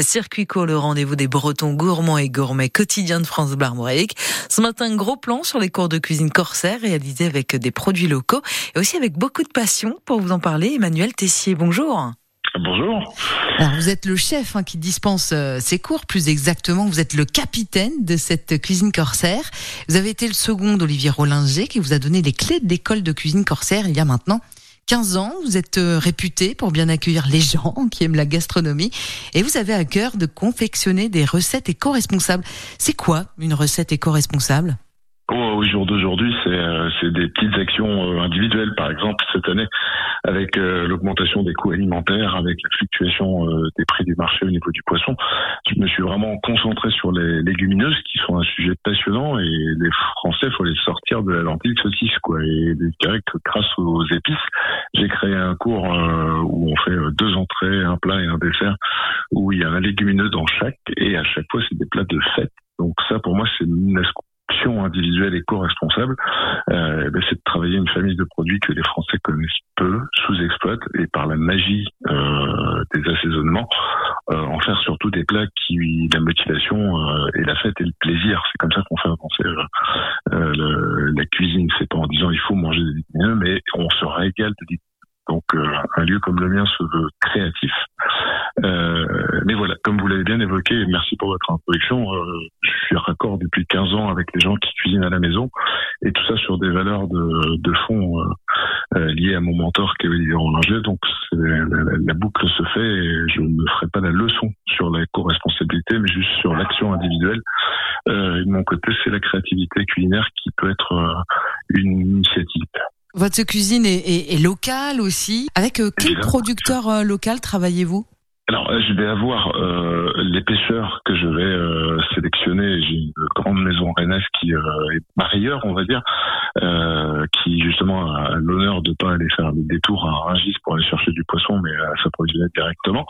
Circuit Co, le rendez-vous des Bretons gourmands et gourmets quotidiens de France Bleu Ce matin, gros plan sur les cours de cuisine corsaire réalisés avec des produits locaux et aussi avec beaucoup de passion. Pour vous en parler, Emmanuel Tessier, bonjour. Bonjour. Alors vous êtes le chef hein, qui dispense euh, ces cours, plus exactement, vous êtes le capitaine de cette cuisine corsaire. Vous avez été le second d'Olivier Rollinger qui vous a donné les clés de l'école de cuisine corsaire il y a maintenant 15 ans, vous êtes euh, réputé pour bien accueillir les gens qui aiment la gastronomie et vous avez à cœur de confectionner des recettes éco-responsables. C'est quoi une recette éco-responsable? Au jour d'aujourd'hui, c'est euh, des petites actions euh, individuelles. Par exemple, cette année, avec euh, l'augmentation des coûts alimentaires, avec la fluctuation des prix du marché au niveau du poisson, je me suis vraiment concentré sur les légumineuses, qui sont un sujet passionnant. Et les Français, faut les sortir de la lentille saucisse, quoi. Et je dirais que grâce aux épices, j'ai créé un cours où on fait deux entrées, un plat et un dessert, où il y a un légumineux dans chaque, et à chaque fois, c'est des plats de fête. Donc ça, pour moi, c'est une individuelle et co-responsable, euh, ben, c'est de travailler une famille de produits que les Français connaissent peu, sous-exploitent, et par la magie euh, des assaisonnements, euh, en faire surtout des plats qui la motivation euh, et la fête et le plaisir. C'est comme ça qu'on fait avancer euh, la cuisine. C'est pas en disant il faut manger des légumineux, mais on se régale de donc un lieu comme le mien se veut créatif. Euh, mais voilà, comme vous l'avez bien évoqué, merci pour votre introduction, euh, je suis raccord depuis 15 ans avec les gens qui cuisinent à la maison, et tout ça sur des valeurs de, de fond euh, euh liées à mon mentor qui est Olivier Rollinger. Donc la, la, boucle se fait et je ne ferai pas la leçon sur la co-responsabilité, mais juste sur l'action individuelle. Euh, de mon côté, c'est la créativité culinaire qui peut être euh, une initiative. Votre cuisine est, est, est locale aussi. Avec quel producteur local travaillez-vous? Alors, je vais avoir euh, les pêcheurs que je vais euh, sélectionner. J'ai une grande maison rennaise qui euh, est marieur, on va dire, euh, qui justement a l'honneur de pas aller faire des tours à Rungis pour aller chercher du poisson, mais à s'approvisionner directement.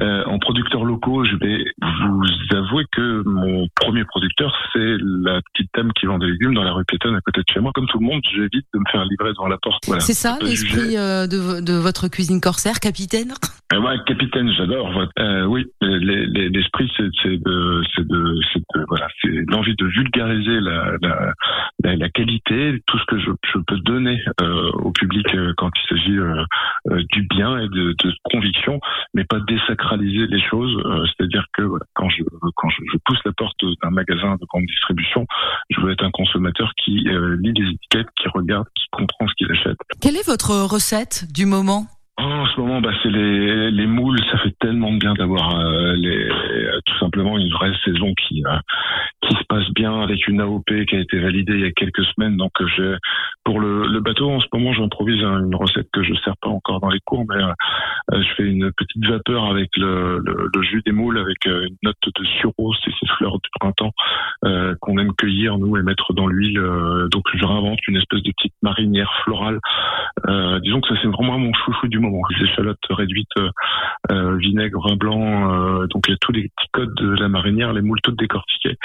Euh, en producteurs locaux, je vais vous avouer que mon premier producteur, c'est la petite dame qui vend des légumes dans la rue piétonne à côté de chez moi. Comme tout le monde, j'évite de me faire livrer devant la porte. Voilà. C'est ça l'esprit de, de, votre cuisine corsaire, capitaine? Ouais, capitaine, j'adore. Euh, oui, l'esprit, c'est de, c'est de, de, voilà, c'est l'envie de vulgariser la, la, la, qualité, tout ce que je, je peux donner euh, au public euh, quand il s'agit euh, euh, du bien et de, de, conviction, mais pas désacraliser les choses. C'est-à-dire que voilà, quand je quand je, je pousse la porte d'un magasin de grande distribution, je veux être un consommateur qui lit les étiquettes, qui regarde, qui comprend ce qu'il achète. Quelle est votre recette du moment? en ce moment, bah, c'est les, les moules. Ça fait tellement bien d'avoir euh, les, tout simplement une vraie saison qui euh, qui se passe bien avec une AOP qui a été validée il y a quelques semaines. Donc, j'ai pour le, bateau en ce moment, j'improvise une recette que je sers pas encore dans les cours, mais euh, je fais une petite vapeur avec le, jus des moules avec une note de sureau, c'est ces fleurs du printemps qu'on aime cueillir nous et mettre dans l'huile. donc, je réinvente une espèce de petite marinière florale. disons que ça c'est vraiment mon chouchou du moment les échalotes réduites, euh, euh, vinaigre, vin blanc, euh, donc il y a tous les petits codes de la marinière, les moules toutes décortiquées.